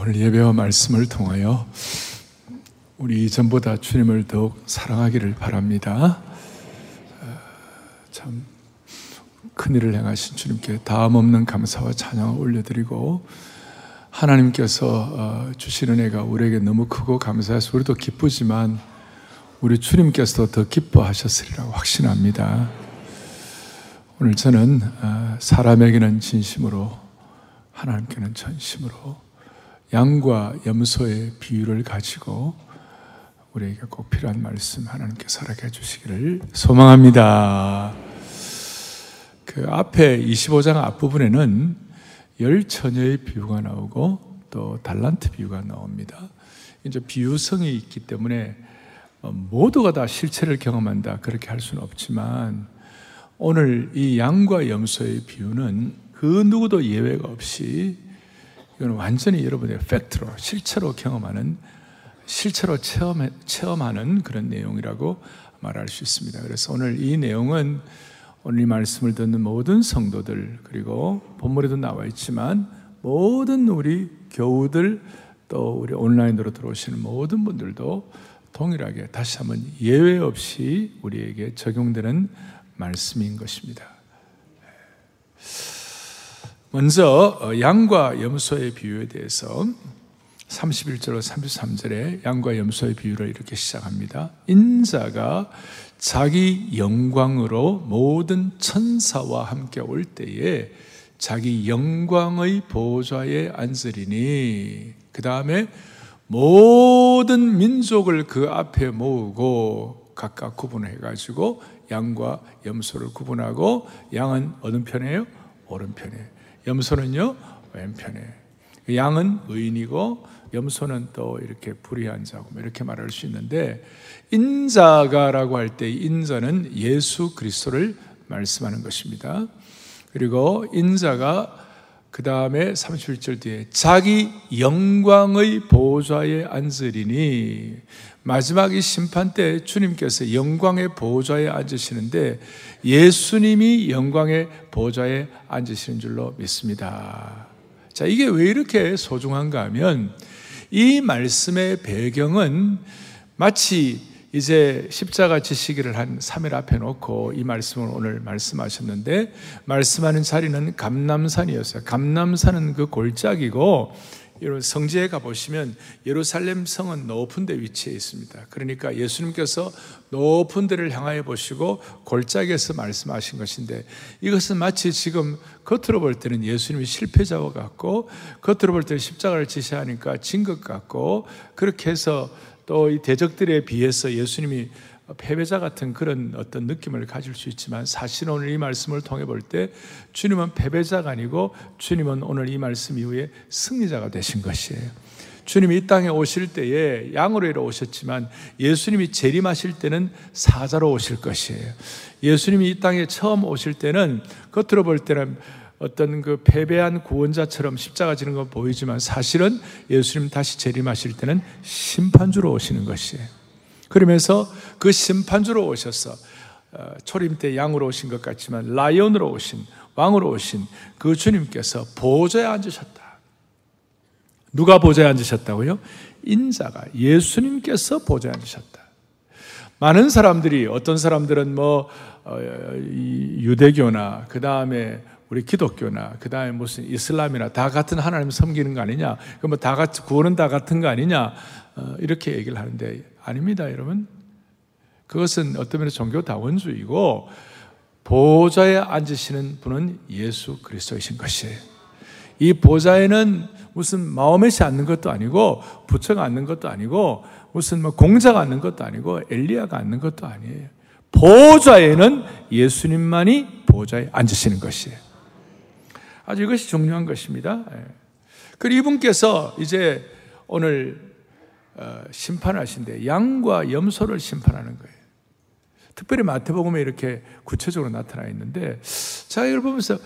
오늘 예배와 말씀을 통하여 우리 이전보다 주님을 더욱 사랑하기를 바랍니다. 어, 참 큰일을 행하신 주님께 다음 없는 감사와 찬양을 올려드리고 하나님께서 어, 주시는 애가 우리에게 너무 크고 감사해서 우리도 기쁘지만 우리 주님께서도 더 기뻐하셨으리라고 확신합니다. 오늘 저는 어, 사람에게는 진심으로 하나님께는 전심으로 양과 염소의 비유를 가지고 우리에게 꼭 필요한 말씀 하나님께서 허락해 주시기를 소망합니다. 그 앞에 25장 앞부분에는 열 처녀의 비유가 나오고 또 달란트 비유가 나옵니다. 이제 비유성이 있기 때문에 모두가 다 실체를 경험한다 그렇게 할 수는 없지만 오늘 이 양과 염소의 비유는 그 누구도 예외가 없이 이건 완전히 여러분의 팩트로, 실체로 경험하는, 실체로 체험, 체험하는 그런 내용이라고 말할 수 있습니다. 그래서 오늘 이 내용은 오늘 이 말씀을 듣는 모든 성도들, 그리고 본문에도 나와 있지만 모든 우리 교우들, 또 우리 온라인으로 들어오시는 모든 분들도 동일하게 다시 한번 예외 없이 우리에게 적용되는 말씀인 것입니다. 먼저 어, 양과 염소의 비유에 대해서 31절로 33절에 양과 염소의 비유를 이렇게 시작합니다. 인자가 자기 영광으로 모든 천사와 함께 올 때에 자기 영광의 보좌에 앉으리니 그 다음에 모든 민족을 그 앞에 모으고 각각 구분해 가지고 양과 염소를 구분하고 양은 어느 편이에요? 오른편에 염소는요 왼편에 양은 의인이고 염소는 또 이렇게 불의한 자고 뭐 이렇게 말할 수 있는데 인자가라고 할 때 인자는 예수 그리스도를 말씀하는 것입니다. 그리고 인자가 그 다음에 31절 뒤에 자기 영광의 보좌에 앉으리니 마지막 이 심판 때 주님께서 영광의 보좌에 앉으시는데 예수님이 영광의 보좌에 앉으시는 줄로 믿습니다. 자, 이게 왜 이렇게 소중한가 하면 이 말씀의 배경은 마치 이제 십자가 지시기를 한 3일 앞에 놓고 이 말씀을 오늘 말씀하셨는데 말씀하는 자리는 감남산이었어요. 감남산은 그 골짜기고 여러분 성지에 가 보시면 예루살렘 성은 높은 데 위치해 있습니다. 그러니까 예수님께서 높은 데를 향하여 보시고 골짜기에서 말씀하신 것인데 이것은 마치 지금 겉으로 볼 때는 예수님이 실패자와 같고 겉으로 볼 때는 십자가를 지시하니까 진 것 같고 그렇게 해서 또 이 대적들에 비해서 예수님이 패배자 같은 그런 어떤 느낌을 가질 수 있지만 사실 오늘 이 말씀을 통해 볼 때 주님은 패배자가 아니고 주님은 오늘 이 말씀 이후에 승리자가 되신 것이에요. 주님이 이 땅에 오실 때에 양으로 오셨지만 예수님이 재림하실 때는 사자로 오실 것이에요. 예수님이 이 땅에 처음 오실 때는 겉으로 볼 때는 어떤 그 패배한 구원자처럼 십자가 지는 건 보이지만 사실은 예수님 다시 재림하실 때는 심판주로 오시는 것이에요. 그러면서 그 심판주로 오셔서 어, 초림 때 양으로 오신 것 같지만 라이온으로 오신 왕으로 오신 그 주님께서 보좌에 앉으셨다. 누가 보좌에 앉으셨다고요? 인자가 예수님께서 보좌에 앉으셨다. 많은 사람들이 어떤 사람들은 뭐 어, 유대교나 그 다음에 우리 기독교나 그 다음에 무슨 이슬람이나 다 같은 하나님 섬기는 거 아니냐? 그럼 다 같이 구원은 다 같은 거 아니냐? 어, 이렇게 얘기를 하는데 아닙니다, 여러분. 그것은 어떤 면에서 종교 다원주의고 보좌에 앉으시는 분은 예수 그리스도이신 것이에요. 이 보좌에는 무슨 마음에시 앉는 것도 아니고 부처가 앉는 것도 아니고 무슨 뭐 공자가 앉는 것도 아니고 엘리야가 앉는 것도 아니에요. 보좌에는 예수님만이 보좌에 앉으시는 것이에요. 아주 이것이 중요한 것입니다. 예. 그리고 이분께서 이제 오늘 어, 심판하신데 양과 염소를 심판하는 거예요. 특별히 마태복음에 이렇게 구체적으로 나타나 있는데 자 이걸 보면서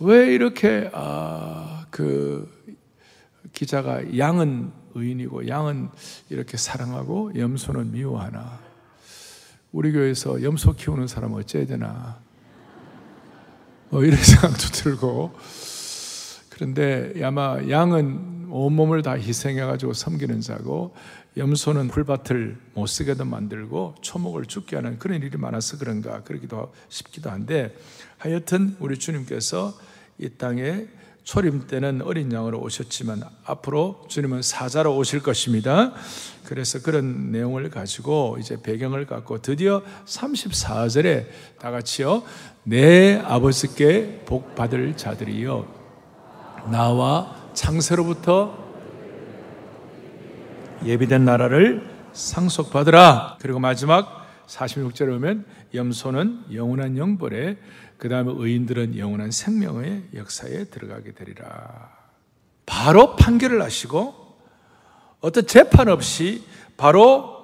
왜 이렇게 아, 그 기자가 양은 의인이고 양은 이렇게 사랑하고 염소는 미워하나 우리 교회에서 염소 키우는 사람 어째야 되나 뭐 이런 생각도 들고 그런데 아마 양은 온몸을 다 희생해가지고 섬기는 자고 염소는 풀밭을 못 쓰게도 만들고 초목을 죽게 하는 그런 일이 많아서 그런가 그러기도 싶기도 한데 하여튼 우리 주님께서 이 땅에 초림 때는 어린 양으로 오셨지만 앞으로 주님은 사자로 오실 것입니다. 그래서 그런 내용을 가지고 이제 배경을 갖고 드디어 34절에 다 같이요. 내 아버지께 복 받을 자들이요. 나와 창세로부터 예비된 나라를 상속받으라. 그리고 마지막 46절에 오면 염소는 영원한 영벌에 그 다음에 의인들은 영원한 생명의 역사에 들어가게 되리라. 바로 판결을 하시고 어떤 재판 없이 바로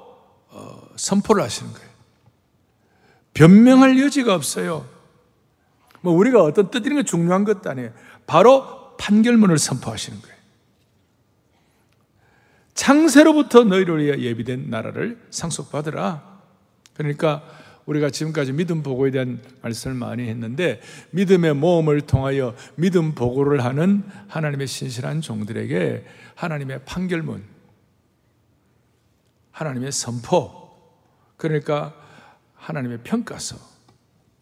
어, 선포를 하시는 거예요. 변명할 여지가 없어요. 뭐 우리가 어떤 뜻이는 게 중요한 것도 아니에요. 바로 판결문을 선포하시는 거예요. 창세로부터 너희를 위해 예비된 나라를 상속받으라. 그러니까 우리가 지금까지 믿음 보고에 대한 말씀을 많이 했는데 믿음의 모험을 통하여 믿음 보고를 하는 하나님의 신실한 종들에게 하나님의 판결문, 하나님의 선포, 그러니까 하나님의 평가서,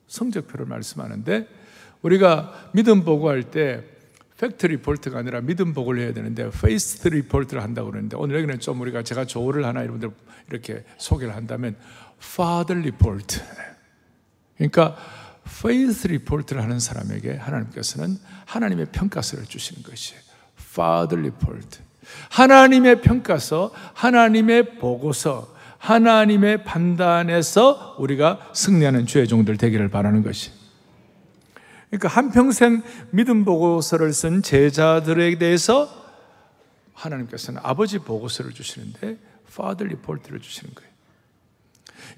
성적표를 말씀하는데 우리가 믿음 보고할 때 fact report가 아니라 믿음 보고를 해야 되는데 faith report를 한다고 그러는데 오늘 여기는 좀 우리가 제가 조를 하나 여러분들 이렇게 소개를 한다면 father report. 그러니까 faith report를 하는 사람에게 하나님께서는 하나님의 평가서를 주시는 것이에요. father report. 하나님의 평가서, 하나님의 보고서, 하나님의 판단에서 우리가 승리하는 주의 종들 되기를 바라는 것이. 그러니까 한평생 믿음 보고서를 쓴 제자들에 대해서 하나님께서는 아버지 보고서를 주시는데 father report를 주시는 거예요.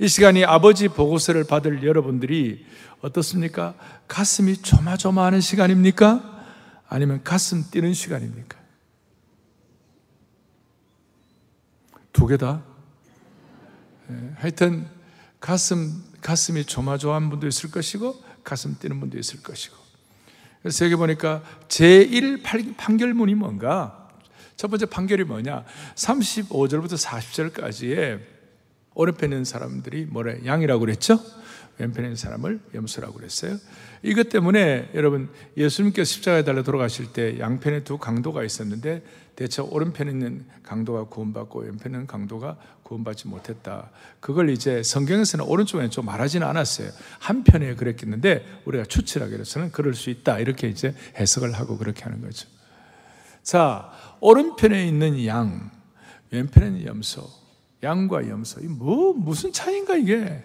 이 시간이 아버지 보고서를 받을 여러분들이 어떻습니까? 가슴이 조마조마하는 시간입니까? 아니면 가슴 뛰는 시간입니까? 두 개 다? 네, 하여튼 가슴, 가슴이 조마조마한 분도 있을 것이고 가슴 뛰는 분도 있을 것이고 그래서 여기 보니까 제1 판결문이 뭔가? 첫 번째 판결이 뭐냐? 35절부터 40절까지의 오른편에 있는 사람들이 뭐래? 양이라고 그랬죠? 왼편에 있는 사람을 염소라고 그랬어요. 이것 때문에 여러분 예수님께서 십자가에 달려 돌아가실 때 양편에 두 강도가 있었는데 대체 오른편에 있는 강도가 구원받고 왼편에 있는 강도가 구원받지 못했다. 그걸 이제 성경에서는 오른쪽 왼쪽 말하지는 않았어요. 한편에 그랬겠는데 우리가 추측하기 위해서는 그럴 수 있다. 이렇게 이제 해석을 하고 그렇게 하는 거죠. 자, 오른편에 있는 양, 왼편에 있는 염소. 양과 염소. 뭐, 무슨 차이인가, 이게?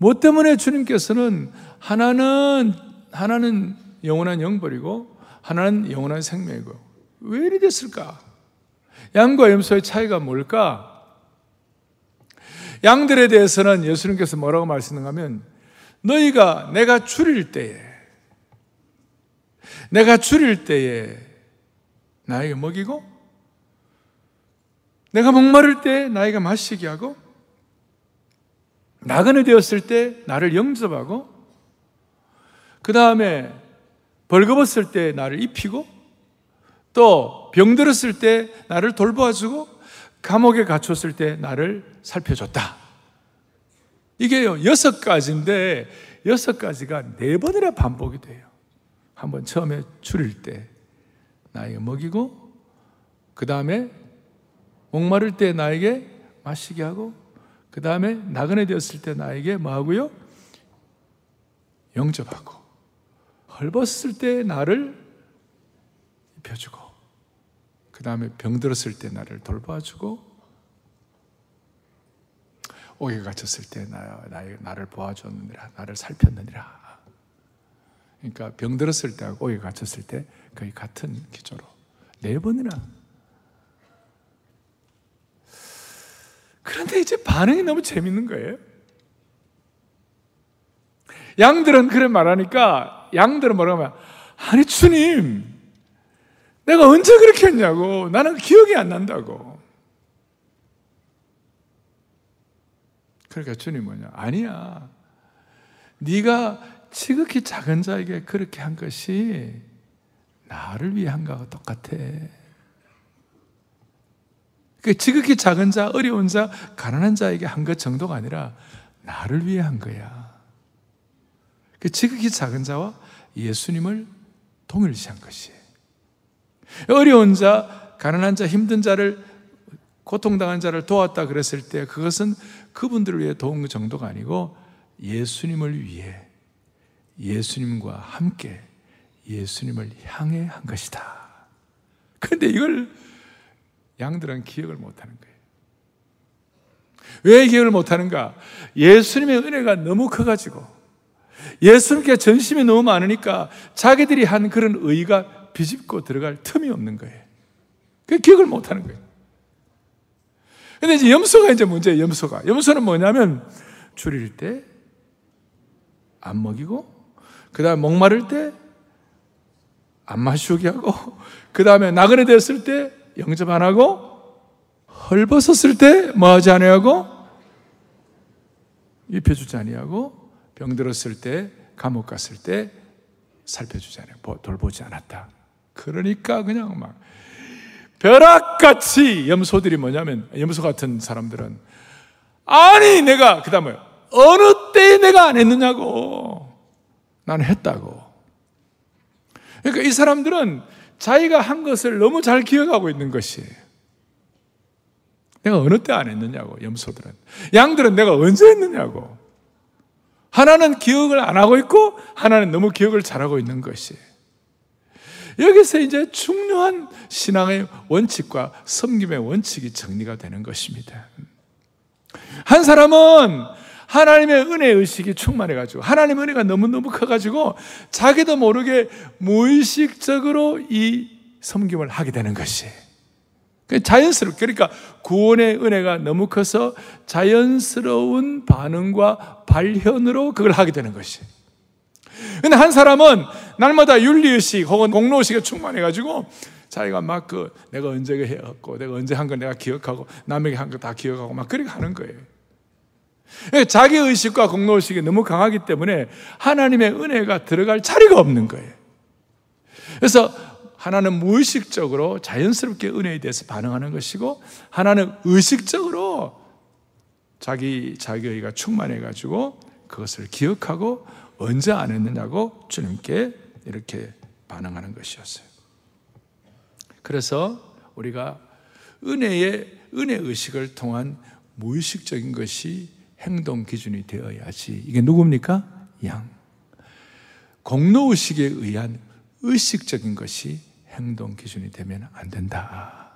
뭐 때문에 주님께서는 하나는, 하나는 영원한 영벌이고, 하나는 영원한 생명이고, 왜 이리 됐을까? 양과 염소의 차이가 뭘까? 양들에 대해서는 예수님께서 뭐라고 말씀하면, 너희가 내가 줄일 때에, 내가 줄일 때에 나에게 먹이고, 내가 목마를 때 나이가 마시게 하고 나그네 되었을 때 나를 영접하고 그 다음에 벌거벗을 때 나를 입히고 또 병들었을 때 나를 돌보아주고 감옥에 갇혔을 때 나를 살펴줬다. 이게요 여섯 가지인데 여섯 가지가 네 번이나 반복이 돼요. 한번 처음에 줄일 때 나에게 먹이고 그 다음에 목마를 때 나에게 마시게 하고 그 다음에 나그네 되었을 때 나에게 뭐하고요? 영접하고 헐벗을 때 나를 입혀주고 그 다음에 병들었을 때 나를 돌봐주고 옥에 갇혔을 때 나, 나를 보아줬느니라 나를 살폈느니라 그러니까 병들었을 때하고 옥에 갇혔을 때 거의 같은 기조로 네 번이나 그런데 이제 반응이 너무 재밌는 거예요. 양들은 그래 말하니까 양들은 뭐라고 하면 아니 주님 내가 언제 그렇게 했냐고 나는 기억이 안 난다고 그러니까 주님 뭐냐 아니야 네가 지극히 작은 자에게 그렇게 한 것이 나를 위해 한 거하고 똑같아. 그 지극히 작은 자, 어려운 자, 가난한 자에게 한 것 정도가 아니라 나를 위해 한 거야. 그 지극히 작은 자와 예수님을 동일시한 것이. 어려운 자, 가난한 자, 힘든 자를 고통당한 자를 도왔다 그랬을 때 그것은 그분들을 위해 도운 정도가 아니고 예수님을 위해 예수님과 함께 예수님을 향해 한 것이다. 그런데 이걸 양들은 기억을 못하는 거예요. 왜 기억을 못하는가? 예수님의 은혜가 너무 커가지고 예수님께 전심이 너무 많으니까 자기들이 한 그런 의가 비집고 들어갈 틈이 없는 거예요. 그 기억을 못하는 거예요. 근데 이제 염소가 이제 문제예요, 염소가. 염소는 뭐냐면 줄일 때 안 먹이고, 그 다음에 목마를 때 안 마시게 하고, 그 다음에 나그네 됐을 때 영접 안 하고, 헐벗었을 때 뭐 하지 아니하고, 입혀주지 아니하고, 병들었을 때, 감옥 갔을 때 살펴주지 않아요. 돌보지 않았다. 그러니까 그냥 막 벼락같이 염소들이 뭐냐면 염소 같은 사람들은 아니 내가 그 다음에 어느 때에 내가 안 했느냐고 나는 했다고 그러니까 이 사람들은 자기가 한 것을 너무 잘 기억하고 있는 것이에요. 내가 어느 때 안 했느냐고 염소들은. 양들은 내가 언제 했느냐고. 하나는 기억을 안 하고 있고 하나는 너무 기억을 잘하고 있는 것이에요. 여기서 이제 중요한 신앙의 원칙과 섬김의 원칙이 정리가 되는 것입니다. 한 사람은 하나님의 은혜 의식이 충만해가지고 하나님의 은혜가 너무너무 커가지고 자기도 모르게 무의식적으로 이 섬김을 하게 되는 것이 자연스럽게 그러니까 구원의 은혜가 너무 커서 자연스러운 반응과 발현으로 그걸 하게 되는 것이 근데 한 사람은 날마다 윤리의식 혹은 공로의식에 충만해가지고 자기가 막 그 내가 언제 해왔고 내가 언제 한거 내가 기억하고 남에게 한 거 다 기억하고 막 그렇게 하는 거예요. 자기 의식과 공로의식이 너무 강하기 때문에 하나님의 은혜가 들어갈 자리가 없는 거예요. 그래서 하나는 무의식적으로 자연스럽게 은혜에 대해서 반응하는 것이고 하나는 의식적으로 자기 자기의가 충만해 가지고 그것을 기억하고 언제 안 했느냐고 주님께 이렇게 반응하는 것이었어요. 그래서 우리가 은혜의 은혜 의식을 통한 무의식적인 것이 행동 기준이 되어야지. 이게 누굽니까? 양. 공로 의식에 의한 의식적인 것이 행동 기준이 되면 안 된다.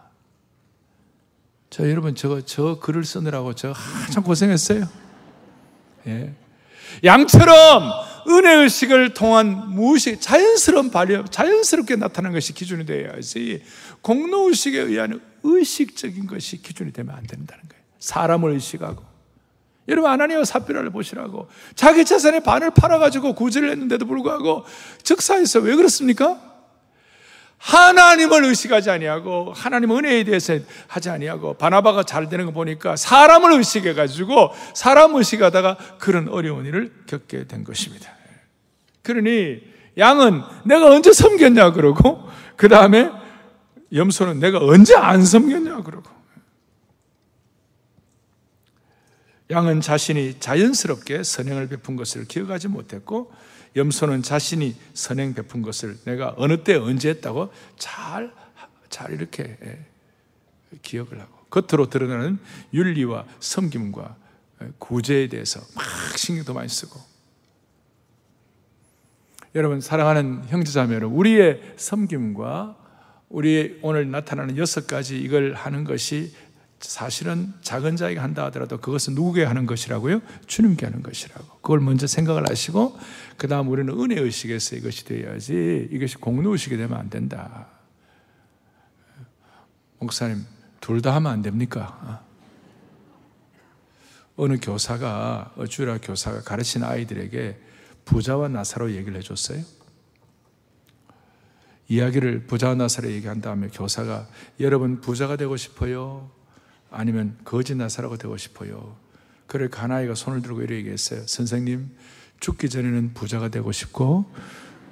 저 여러분 저저 글을 쓰느라고 저 한참 고생했어요. 예. 양처럼 은혜 의식을 통한 무엇이 자연스러운 발현, 자연스럽게 나타나는 것이 기준이 되어야지 공로 의식에 의한 의식적인 것이 기준이 되면 안 된다는 거예요. 사람을 의식하고. 여러분, 아나니와 사피라를 보시라고. 자기 재산의 반을 팔아가지고 구제를 했는데도 불구하고 즉사에서 왜 그렇습니까? 하나님을 의식하지 아니하고 하나님 은혜에 대해서 하지 아니하고 바나바가 잘 되는 거 보니까 사람을 의식해 가지고 사람 의식하다가 그런 어려운 일을 겪게 된 것입니다. 그러니 양은 내가 언제 섬겼냐 그러고 그 다음에 염소는 내가 언제 안 섬겼냐 그러고 양은 자신이 자연스럽게 선행을 베푼 것을 기억하지 못했고 염소는 자신이 선행 베푼 것을 내가 어느 때 언제 했다고 잘, 잘 이렇게 예, 기억을 하고 겉으로 드러나는 윤리와 섬김과 구제에 대해서 막 신경도 많이 쓰고. 여러분 사랑하는 형제자매 여러분 우리의 섬김과 우리의 오늘 나타나는 여섯 가지 이걸 하는 것이 사실은 작은 자에게 한다 하더라도 그것은 누구에게 하는 것이라고요? 주님께 하는 것이라고. 그걸 먼저 생각을 하시고, 그 다음 우리는 은혜 의식에서 이것이 되어야지 이것이 공로 의식이 되면 안 된다. 목사님, 둘 다 하면 안 됩니까? 어느 교사가, 어주라 교사가 가르친 아이들에게 부자와 나사로 얘기를 해줬어요. 이야기를 부자와 나사로 얘기한 다음에 교사가 여러분 부자가 되고 싶어요? 아니면 거짓 나사라고 되고 싶어요. 그를 가나이가 손을 들고 이렇게 얘기했어요. 선생님, 죽기 전에는 부자가 되고 싶고,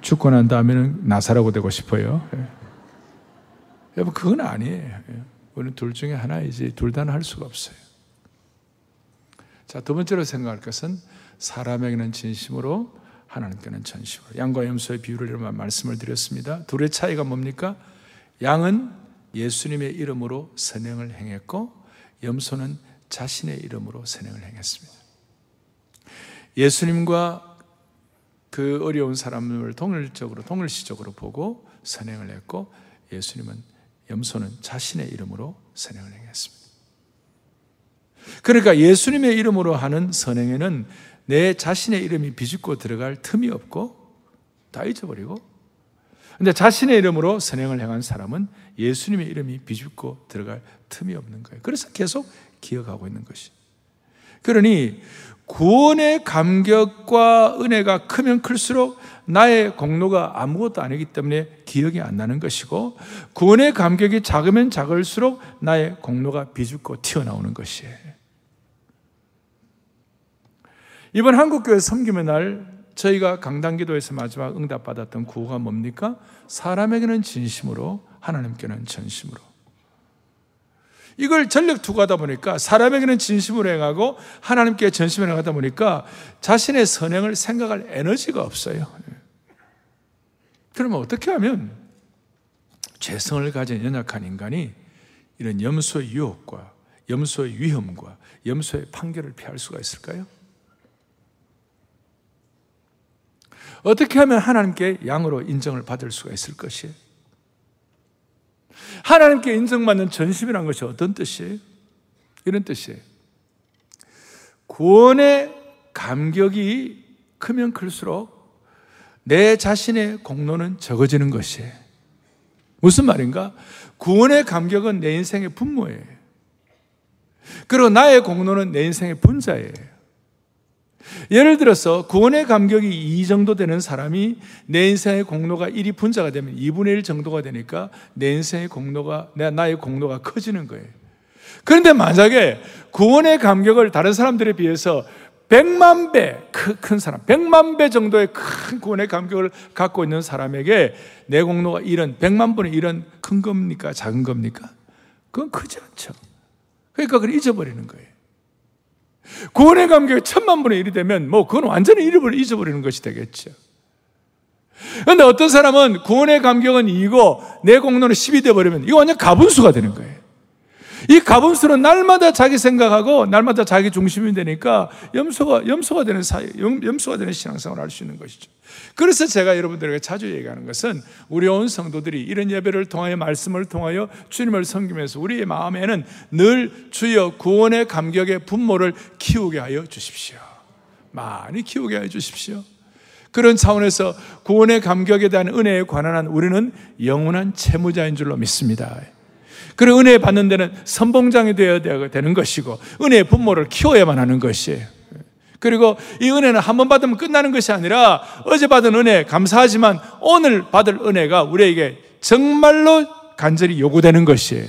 죽고 난 다음에는 나사라고 되고 싶어요. 예. 여러분, 그건 아니에요. 예. 우리는 둘 중에 하나이지, 둘 다는 할 수가 없어요. 자, 두 번째로 생각할 것은 사람에게는 진심으로, 하나님께는 전심으로. 양과 염소의 비유를 이런 말씀을 드렸습니다. 둘의 차이가 뭡니까? 양은 예수님의 이름으로 선행을 행했고, 염소는 자신의 이름으로 선행을 행했습니다. 예수님과 그 어려운 사람을 동일적으로, 동일시적으로 보고 선행을 했고, 예수님은, 염소는 자신의 이름으로 선행을 행했습니다. 그러니까 예수님의 이름으로 하는 선행에는 내 자신의 이름이 비집고 들어갈 틈이 없고, 다 잊어버리고, 근데 자신의 이름으로 선행을 행한 사람은 예수님의 이름이 비집고 들어갈 틈이 없는 거예요. 그래서 계속 기억하고 있는 것이. 그러니 구원의 감격과 은혜가 크면 클수록 나의 공로가 아무것도 아니기 때문에 기억이 안 나는 것이고 구원의 감격이 작으면 작을수록 나의 공로가 비집고 튀어나오는 것이에요. 이번 한국교회 섬김의 날 저희가 강단기도에서 마지막 응답받았던 구호가 뭡니까? 사람에게는 진심으로 하나님께는 전심으로 이걸 전력 투구하다 보니까 사람에게는 진심으로 행하고 하나님께 전심으로 행하다 보니까 자신의 선행을 생각할 에너지가 없어요. 그러면 어떻게 하면 죄성을 가진 연약한 인간이 이런 염소의 유혹과 염소의 위험과 염소의 판결을 피할 수가 있을까요? 어떻게 하면 하나님께 양으로 인정을 받을 수가 있을 것이에요? 하나님께 인정받는 전심이라는 것이 어떤 뜻이에요? 이런 뜻이에요. 구원의 감격이 크면 클수록 내 자신의 공로는 적어지는 것이에요. 무슨 말인가? 구원의 감격은 내 인생의 분모예요. 그리고 나의 공로는 내 인생의 분자예요. 예를 들어서 구원의 감격이 2 정도 되는 사람이 내 인생의 공로가 1이 분자가 되면 2분의 1 정도가 되니까 내 인생의 공로가 내 나의 공로가 커지는 거예요. 그런데 만약에 구원의 감격을 다른 사람들에 비해서 100만 배, 큰 사람, 100만 배 정도의 큰 구원의 감격을 갖고 있는 사람에게 내 공로가 1은 100만 분의 1은 큰 겁니까? 작은 겁니까? 그건 크지 않죠. 그러니까 그걸 잊어버리는 거예요. 구원의 감격이 천만 분의 일이 되면 뭐 그건 완전히 이름을 잊어버리는 것이 되겠죠. 그런데 어떤 사람은 구원의 감격은 2고 내 공로는 10이 되어버리면 이거 완전 가분수가 되는 거예요. 이 가분수는 날마다 자기 생각하고 날마다 자기 중심이 되니까 염소가 염소가 되는 사회, 염 소가 되는 신앙생활을 할 수 있는 것이죠. 그래서 제가 여러분들에게 자주 얘기하는 것은 우리 온 성도들이 이런 예배를 통하여 말씀을 통하여 주님을 섬기면서 우리의 마음에는 늘 주여 구원의 감격의 분모를 키우게 하여 주십시오. 많이 키우게 하여 주십시오. 그런 차원에서 구원의 감격에 대한 은혜에 관한 우리는 영원한 채무자인 줄로 믿습니다. 그리고 은혜 받는 데는 선봉장이 되어야 되는 것이고 은혜의 분모를 키워야만 하는 것이에요. 그리고 이 은혜는 한 번 받으면 끝나는 것이 아니라 어제 받은 은혜 감사하지만 오늘 받을 은혜가 우리에게 정말로 간절히 요구되는 것이에요.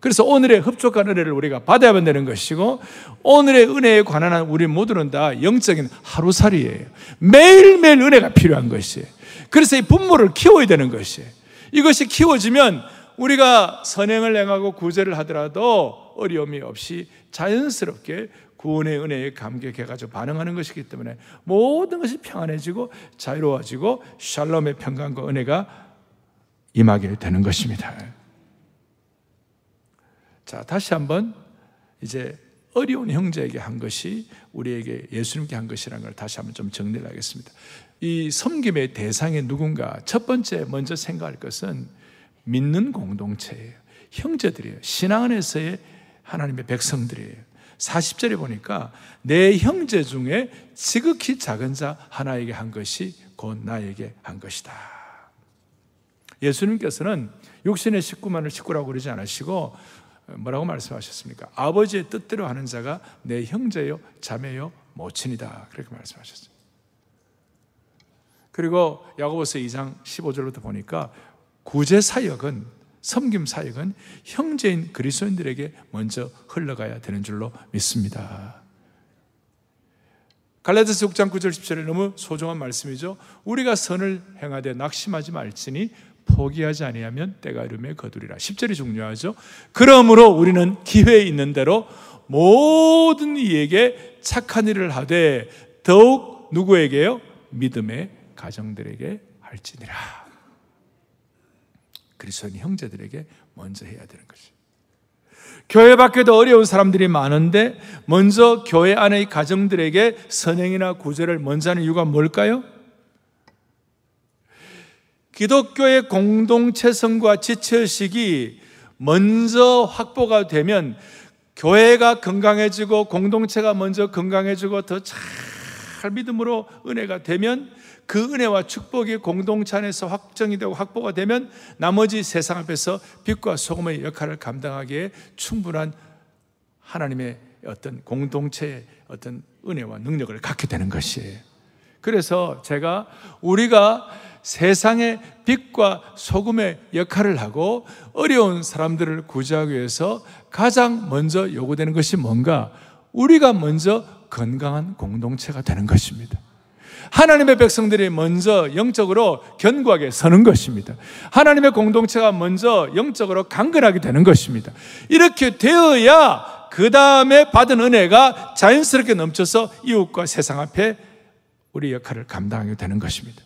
그래서 오늘의 흡족한 은혜를 우리가 받아야 되는 것이고 오늘의 은혜에 관한 우리 모두는 다 영적인 하루살이에요. 매일매일 은혜가 필요한 것이에요. 그래서 이 분모를 키워야 되는 것이에요. 이것이 키워지면 우리가 선행을 행하고 구제를 하더라도 어려움이 없이 자연스럽게 구원의 은혜에 감격해가지고 반응하는 것이기 때문에 모든 것이 평안해지고 자유로워지고 샬롬의 평강과 은혜가 임하게 되는 것입니다. 자, 다시 한번 이제 어려운 형제에게 한 것이 우리에게 예수님께 한 것이라는 걸 다시 한번 좀 정리를 하겠습니다. 이 섬김의 대상이 누군가 첫 번째 먼저 생각할 것은 믿는 공동체예요. 형제들이에요. 신앙 안에서의 하나님의 백성들이에요. 40절에 보니까 내 형제 중에 지극히 작은 자 하나에게 한 것이 곧 나에게 한 것이다. 예수님께서는 육신의 식구만을 식구라고 그러지 않으시고 뭐라고 말씀하셨습니까? 아버지의 뜻대로 하는 자가 내 형제요, 자매요, 모친이다. 그렇게 말씀하셨어요. 그리고 야고보서 2장 15절부터 보니까 구제 사역은 섬김 사역은 형제인 그리스도인들에게 먼저 흘러가야 되는 줄로 믿습니다. 갈라디아서 6장 9절 10절에 너무 소중한 말씀이죠. 우리가 선을 행하되 낙심하지 말지니 포기하지 아니하면 때가 이름에 거두리라. 10절이 중요하죠. 그러므로 우리는 기회 있는 대로 모든 이에게 착한 일을 하되 더욱 누구에게요? 믿음의 가정들에게 할지니라. 그리스도인 형제들에게 먼저 해야 되는 것이. 교회 밖에도 어려운 사람들이 많은데 먼저 교회 안의 가정들에게 선행이나 구제를 먼저 하는 이유가 뭘까요? 기독교의 공동체성과 지체의식이 먼저 확보가 되면 교회가 건강해지고 공동체가 먼저 건강해지고 더 잘 믿음으로 은혜가 되면 그 은혜와 축복이 공동체 안에서 확정이 되고 확보가 되면 나머지 세상 앞에서 빛과 소금의 역할을 감당하기에 충분한 하나님의 어떤 공동체의 어떤 은혜와 능력을 갖게 되는 것이에요. 그래서 제가 우리가 세상의 빛과 소금의 역할을 하고 어려운 사람들을 구제하기 위해서 가장 먼저 요구되는 것이 뭔가? 우리가 먼저 건강한 공동체가 되는 것입니다. 하나님의 백성들이 먼저 영적으로 견고하게 서는 것입니다. 하나님의 공동체가 먼저 영적으로 강건하게 되는 것입니다. 이렇게 되어야 그 다음에 받은 은혜가 자연스럽게 넘쳐서 이웃과 세상 앞에 우리 역할을 감당하게 되는 것입니다.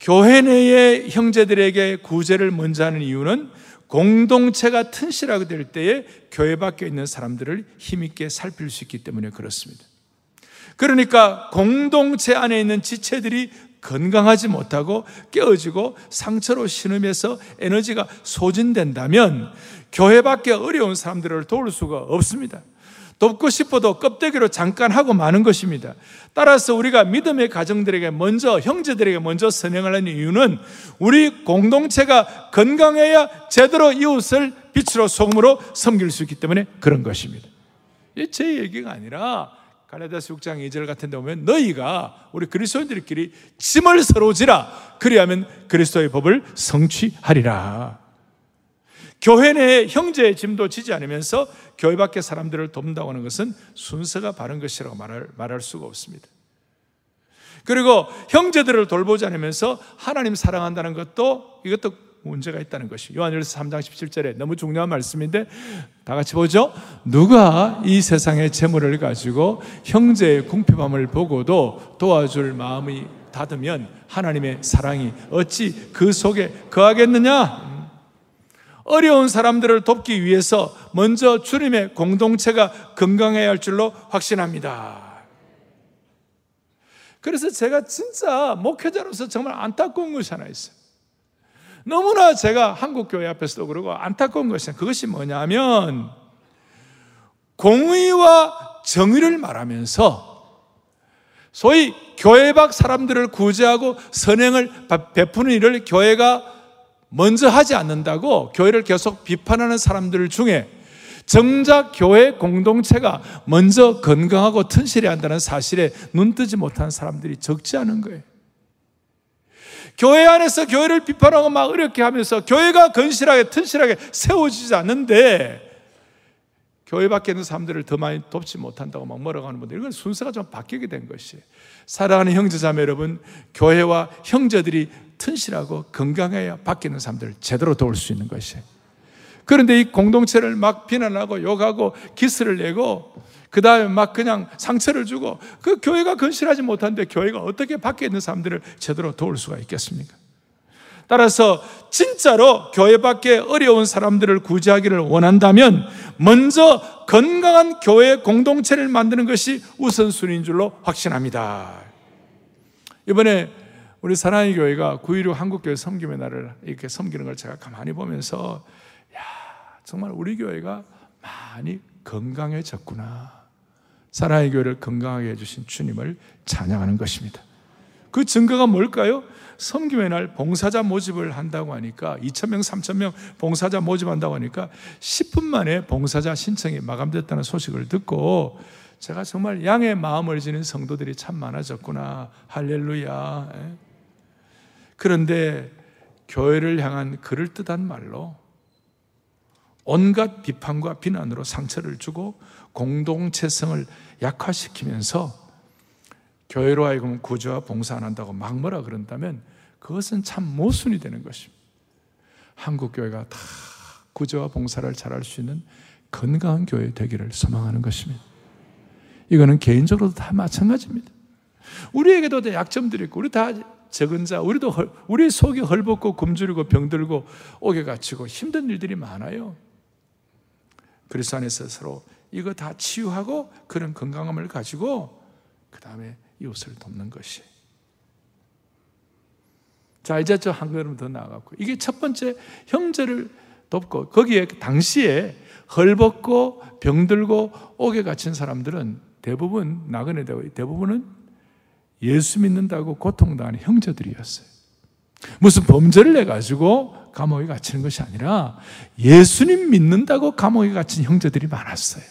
교회 내의 형제들에게 구제를 먼저 하는 이유는 공동체가 튼실하게 될 때에 교회 밖에 있는 사람들을 힘있게 살필 수 있기 때문에 그렇습니다. 그러니까 공동체 안에 있는 지체들이 건강하지 못하고 깨어지고 상처로 신음해서 에너지가 소진된다면 교회 밖에 어려운 사람들을 도울 수가 없습니다. 돕고 싶어도 껍데기로 잠깐 하고 마는 것입니다. 따라서 우리가 믿음의 가정들에게 먼저, 형제들에게 먼저 선행하는 이유는 우리 공동체가 건강해야 제대로 이웃을 빛으로 소금으로 섬길 수 있기 때문에 그런 것입니다. 제 얘기가 아니라 갈라디아서 6장 2절 같은 데 보면 너희가 우리 그리스도인들끼리 짐을 서로 지라 그리하면 그리스도의 법을 성취하리라. 교회 내에 형제의 짐도 지지 않으면서 교회 밖의 사람들을 돕는다고 하는 것은 순서가 바른 것이라고 말할, 말할 수가 없습니다. 그리고 형제들을 돌보지 않으면서 하나님 사랑한다는 것도 이것도 문제가 있다는 것이 요한일서 3장 17절에 너무 중요한 말씀인데 다 같이 보죠. 누가 이 세상의 재물을 가지고 형제의 궁핍함을 보고도 도와줄 마음이 닫으면 하나님의 사랑이 어찌 그 속에 거하겠느냐? 어려운 사람들을 돕기 위해서 먼저 주님의 공동체가 건강해야 할 줄로 확신합니다. 그래서 제가 진짜 목회자로서 정말 안타까운 것이 하나 있어요. 너무나 제가 한국교회 앞에서도 그러고 안타까운 것이 그것이 뭐냐면 공의와 정의를 말하면서 소위 교회 밖 사람들을 구제하고 선행을 베푸는 일을 교회가 먼저 하지 않는다고 교회를 계속 비판하는 사람들 중에 정작 교회 공동체가 먼저 건강하고 튼실해야 한다는 사실에 눈뜨지 못한 사람들이 적지 않은 거예요. 교회 안에서 교회를 비판하고 막 어렵게 하면서 교회가 건실하게 튼실하게 세워지지 않는데 교회 밖에 있는 사람들을 더 많이 돕지 못한다고 막 하는 분들 이건 순서가 좀 바뀌게 된 것이에요. 사랑하는 형제자매 여러분, 교회와 형제들이 튼실하고 건강해야 밖에 있는 사람들을 제대로 도울 수 있는 것이에요. 그런데 이 공동체를 막 비난하고 욕하고 기스를 내고 그 다음에 막 그냥 상처를 주고 그 교회가 건실하지 못한데 교회가 어떻게 밖에 있는 사람들을 제대로 도울 수가 있겠습니까? 따라서 진짜로 교회 밖에 어려운 사람들을 구제하기를 원한다면 먼저 건강한 교회 공동체를 만드는 것이 우선순위인 줄로 확신합니다. 이번에 우리 사랑의 교회가 9.16 한국교회 섬김의 날을 이렇게 섬기는 걸 제가 가만히 보면서 야, 정말 우리 교회가 많이 건강해졌구나. 사랑의 교회를 건강하게 해주신 주님을 찬양하는 것입니다. 그 증거가 뭘까요? 섬김의 날 봉사자 모집을 한다고 하니까 2,000명, 3,000명 봉사자 모집한다고 하니까 10분 만에 봉사자 신청이 마감됐다는 소식을 듣고 제가 정말 양의 마음을 지닌 성도들이 참 많아졌구나. 할렐루야. 예. 그런데 교회를 향한 그럴듯한 말로 온갖 비판과 비난으로 상처를 주고 공동체성을 약화시키면서 교회로 하여금 구조와 봉사 안 한다고 막 뭐라 그런다면 그것은 참 모순이 되는 것입니다. 한국 교회가 다 구조와 봉사를 잘할 수 있는 건강한 교회 되기를 소망하는 것입니다. 이거는 개인적으로도 다 마찬가지입니다. 우리에게도 약점들이 있고 우리 다 적은 자, 우리도 헐, 우리 속이 헐벗고 굶주리고 병들고 옥에 갇히고 힘든 일들이 많아요. 그리스 안에서 서로 이거 다 치유하고 그런 건강함을 가지고 그 다음에 이웃을 돕는 것이. 자, 이제 저 한 걸음 더 나아갔고 이게 첫 번째 형제를 돕고 거기에 당시에 헐벗고 병들고 옥에 갇힌 사람들은 대부분 나그네 대부분은 예수 믿는다고 고통당하는 형제들이었어요. 무슨 범죄를 해가지고 감옥에 갇히는 것이 아니라 예수님 믿는다고 감옥에 갇힌 형제들이 많았어요.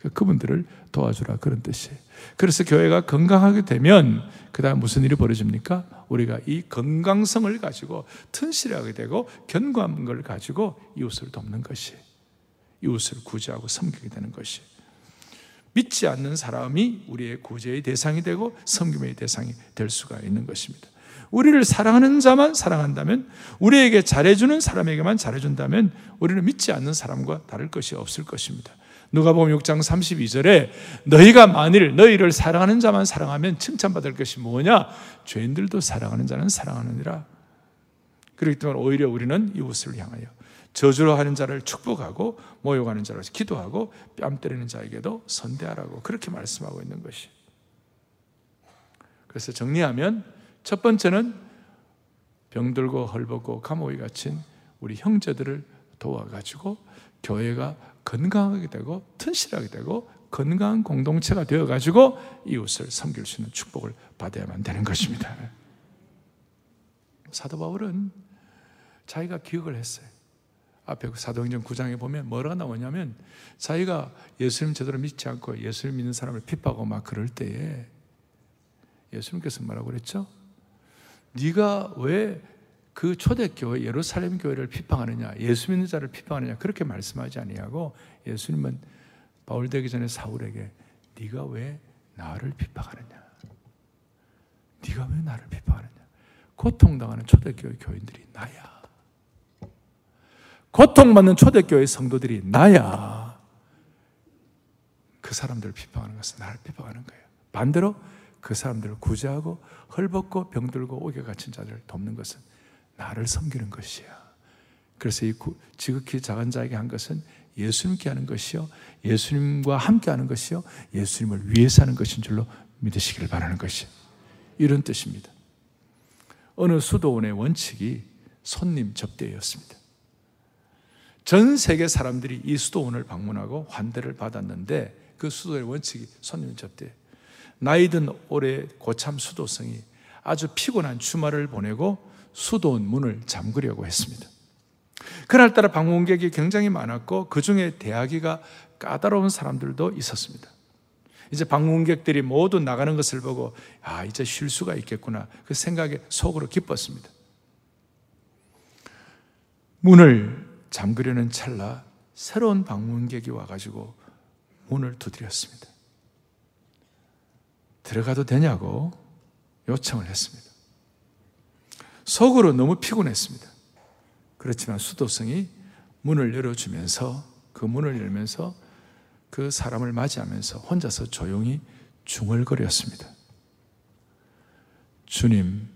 그 그분들을 도와주라 그런 뜻이에요. 그래서 교회가 건강하게 되면 그 다음 무슨 일이 벌어집니까? 우리가 이 건강성을 가지고 튼실하게 되고 견고한 걸 가지고 이웃을 돕는 것이 이웃을 구제하고 섬기게 되는 것이 믿지 않는 사람이 우리의 구제의 대상이 되고 섬김의 대상이 될 수가 있는 것입니다. 우리를 사랑하는 자만 사랑한다면, 우리에게 잘해주는 사람에게만 잘해준다면, 우리는 믿지 않는 사람과 다를 것이 없을 것입니다. 누가 보면 6장 32절에 너희가 만일 너희를 사랑하는 자만 사랑하면 칭찬받을 것이 뭐냐? 죄인들도 사랑하는 자는 사랑하느니라. 그렇기 때문에 오히려 우리는 이웃을 향하여 저주로 하는 자를 축복하고 모욕하는 자를 기도하고 뺨 때리는 자에게도 선대하라고 그렇게 말씀하고 있는 것이. 그래서 정리하면 첫 번째는 병들고 헐벗고 감옥에 갇힌 우리 형제들을 도와가지고 교회가 건강하게 되고 튼실하게 되고 건강한 공동체가 되어가지고 이웃을 섬길 수 있는 축복을 받아야만 되는 것입니다. 사도 바울은 자기가 기억을 했어요. 앞에 그 사도행전 9장에 보면 뭐가 나오냐면 자기가 예수님 제대로 믿지 않고 예수님 믿는 사람을 핍하고 막 그럴 때에 예수님께서 뭐라고 그랬죠? 네가 왜 그 초대교회 예루살렘 교회를 비방하느냐 예수 믿는 자를 비방하느냐 그렇게 말씀하지 아니하고 예수님은 바울 되기 전에 사울에게 네가 왜 나를 비방하느냐? 네가 왜 나를 비방하느냐? 고통당하는 초대교회 교인들이 나야. 고통받는 초대교회 성도들이 나야. 그 사람들을 비방하는 것은 나를 비방하는 거예요. 반대로 그 사람들을 구제하고 헐벗고 병들고 옥에 갇힌 자들을 돕는 것은 나를 섬기는 것이야. 그래서 이 지극히 작은 자에게 한 것은 예수님께 하는 것이요. 예수님과 함께 하는 것이요. 예수님을 위해서 하는 것인 줄로 믿으시기를 바라는 것이 이런 뜻입니다. 어느 수도원의 원칙이 손님 접대였습니다. 전 세계 사람들이 이 수도원을 방문하고 환대를 받았는데 그 수도의 원칙이 손님 접대. 나이든 올해 고참 수도성이 아주 피곤한 주말을 보내고 수도원 문을 잠그려고 했습니다. 그날따라 방문객이 굉장히 많았고 그 중에 대하기가 까다로운 사람들도 있었습니다. 이제 방문객들이 모두 나가는 것을 보고 아 이제 쉴 수가 있겠구나 그 생각에 속으로 기뻤습니다. 문을 잠그려는 찰나 새로운 방문객이 와가지고 문을 두드렸습니다. 들어가도 되냐고 요청을 했습니다. 속으로 너무 피곤했습니다. 그렇지만 수도성이 문을 열어주면서 그 문을 열면서 그 사람을 맞이하면서 혼자서 조용히 중얼거렸습니다. 주님,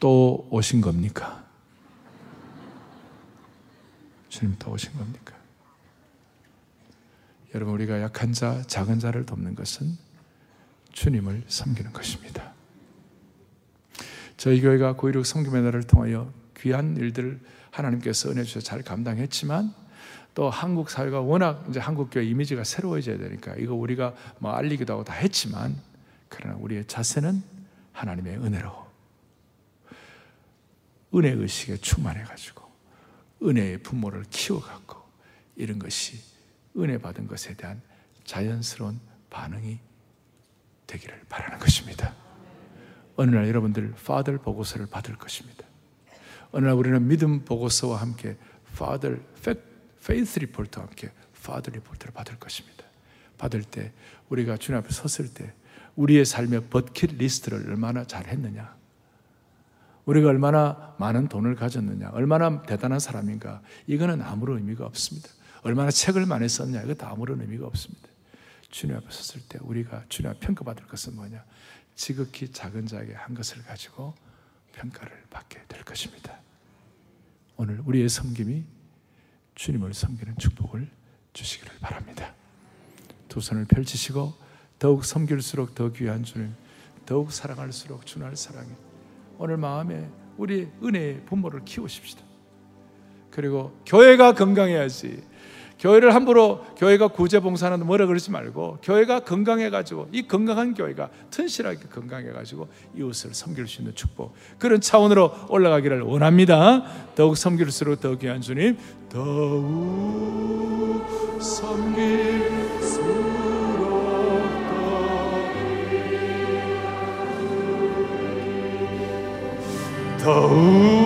또 오신 겁니까? 주님 또 오신 겁니까? 여러분, 우리가 약한 자, 작은 자를 돕는 것은 주님을 섬기는 것입니다. 저희 교회가 916 성김의 날을 통하여 귀한 일들을 하나님께서 은혜 주셔서 잘 감당했지만 또 한국 사회가 워낙 이제 한국 교회 이미지가 새로워져야 되니까 이거 우리가 뭐 알리기도 하고 다 했지만 그러나 우리의 자세는 하나님의 은혜로 은혜 의식에 충만해 가지고 은혜의 부모를 키워 갖고 이런 것이 은혜 받은 것에 대한 자연스러운 반응이 되기를 바라는 것입니다. 어느 날 여러분들 파들 보고서를 받을 것입니다. 어느 날 우리는 믿음 보고서와 함께 father faith report와 함께 father report를 받을 것입니다. 받을 때 우리가 주님 앞에 섰을 때 우리의 삶의 bucket list를 얼마나 잘 했느냐. 우리가 얼마나 많은 돈을 가졌느냐. 얼마나 대단한 사람인가. 이거는 아무런 의미가 없습니다. 얼마나 책을 많이 썼냐. 이것도 아무런 의미가 없습니다. 주님 앞에 섰을 때 우리가 주님 앞에 평가받을 것은 뭐냐. 지극히 작은 자에게 한 것을 가지고 평가를 받게 될 것입니다. 오늘 우리의 섬김이 주님을 섬기는 축복을 주시기를 바랍니다. 두 손을 펼치시고 더욱 섬길수록 더 귀한 주님, 더욱 사랑할수록 주날 사랑해. 오늘 마음에 우리 은혜의 부모를 키우십시다. 그리고 교회가 건강해야지. 교회를 함부로 교회가 구제 봉사하는 뭐라 그러지 말고 교회가 건강해 가지고 이 건강한 교회가 튼실하게 건강해 가지고 이웃을 섬길 수 있는 축복 그런 차원으로 올라가기를 원합니다. 더욱 섬길수록 더 귀한 주님 더욱 섬길수록 더욱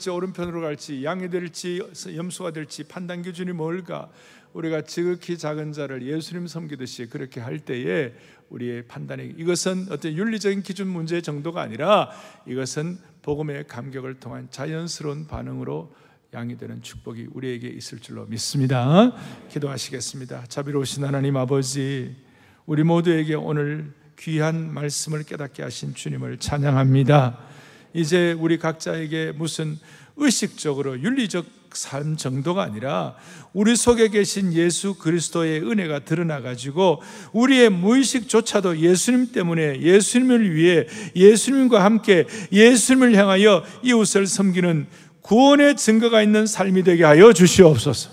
갈지 오른편으로 갈지 양이 될지 염소가 될지 판단 기준이 뭘까? 우리가 지극히 작은 자를 예수님 섬기듯이 그렇게 할 때에 우리의 판단이 이것은 어떤 윤리적인 기준 문제 정도가 아니라 이것은 복음의 감격을 통한 자연스러운 반응으로 양이 되는 축복이 우리에게 있을 줄로 믿습니다. 기도하시겠습니다. 자비로우신 하나님 아버지, 우리 모두에게 오늘 귀한 말씀을 깨닫게 하신 주님을 찬양합니다. 이제 우리 각자에게 무슨 의식적으로 윤리적 삶 정도가 아니라 우리 속에 계신 예수 그리스도의 은혜가 드러나 가지고 우리의 무의식조차도 예수님 때문에 예수님을 위해 예수님과 함께 예수님을 향하여 이웃을 섬기는 구원의 증거가 있는 삶이 되게 하여 주시옵소서.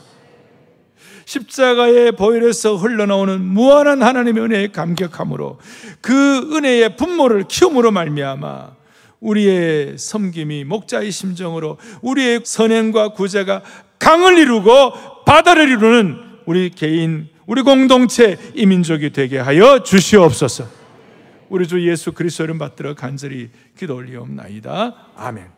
십자가의 보혈에서 흘러나오는 무한한 하나님의 은혜에 감격함으로 그 은혜의 분모를 키움으로 말미암아 우리의 섬김이 목자의 심정으로 우리의 선행과 구제가 강을 이루고 바다를 이루는 우리 개인, 우리 공동체 이민족이 되게 하여 주시옵소서. 우리 주 예수 그리스도를 받들어 간절히 기도 올리옵나이다. 아멘.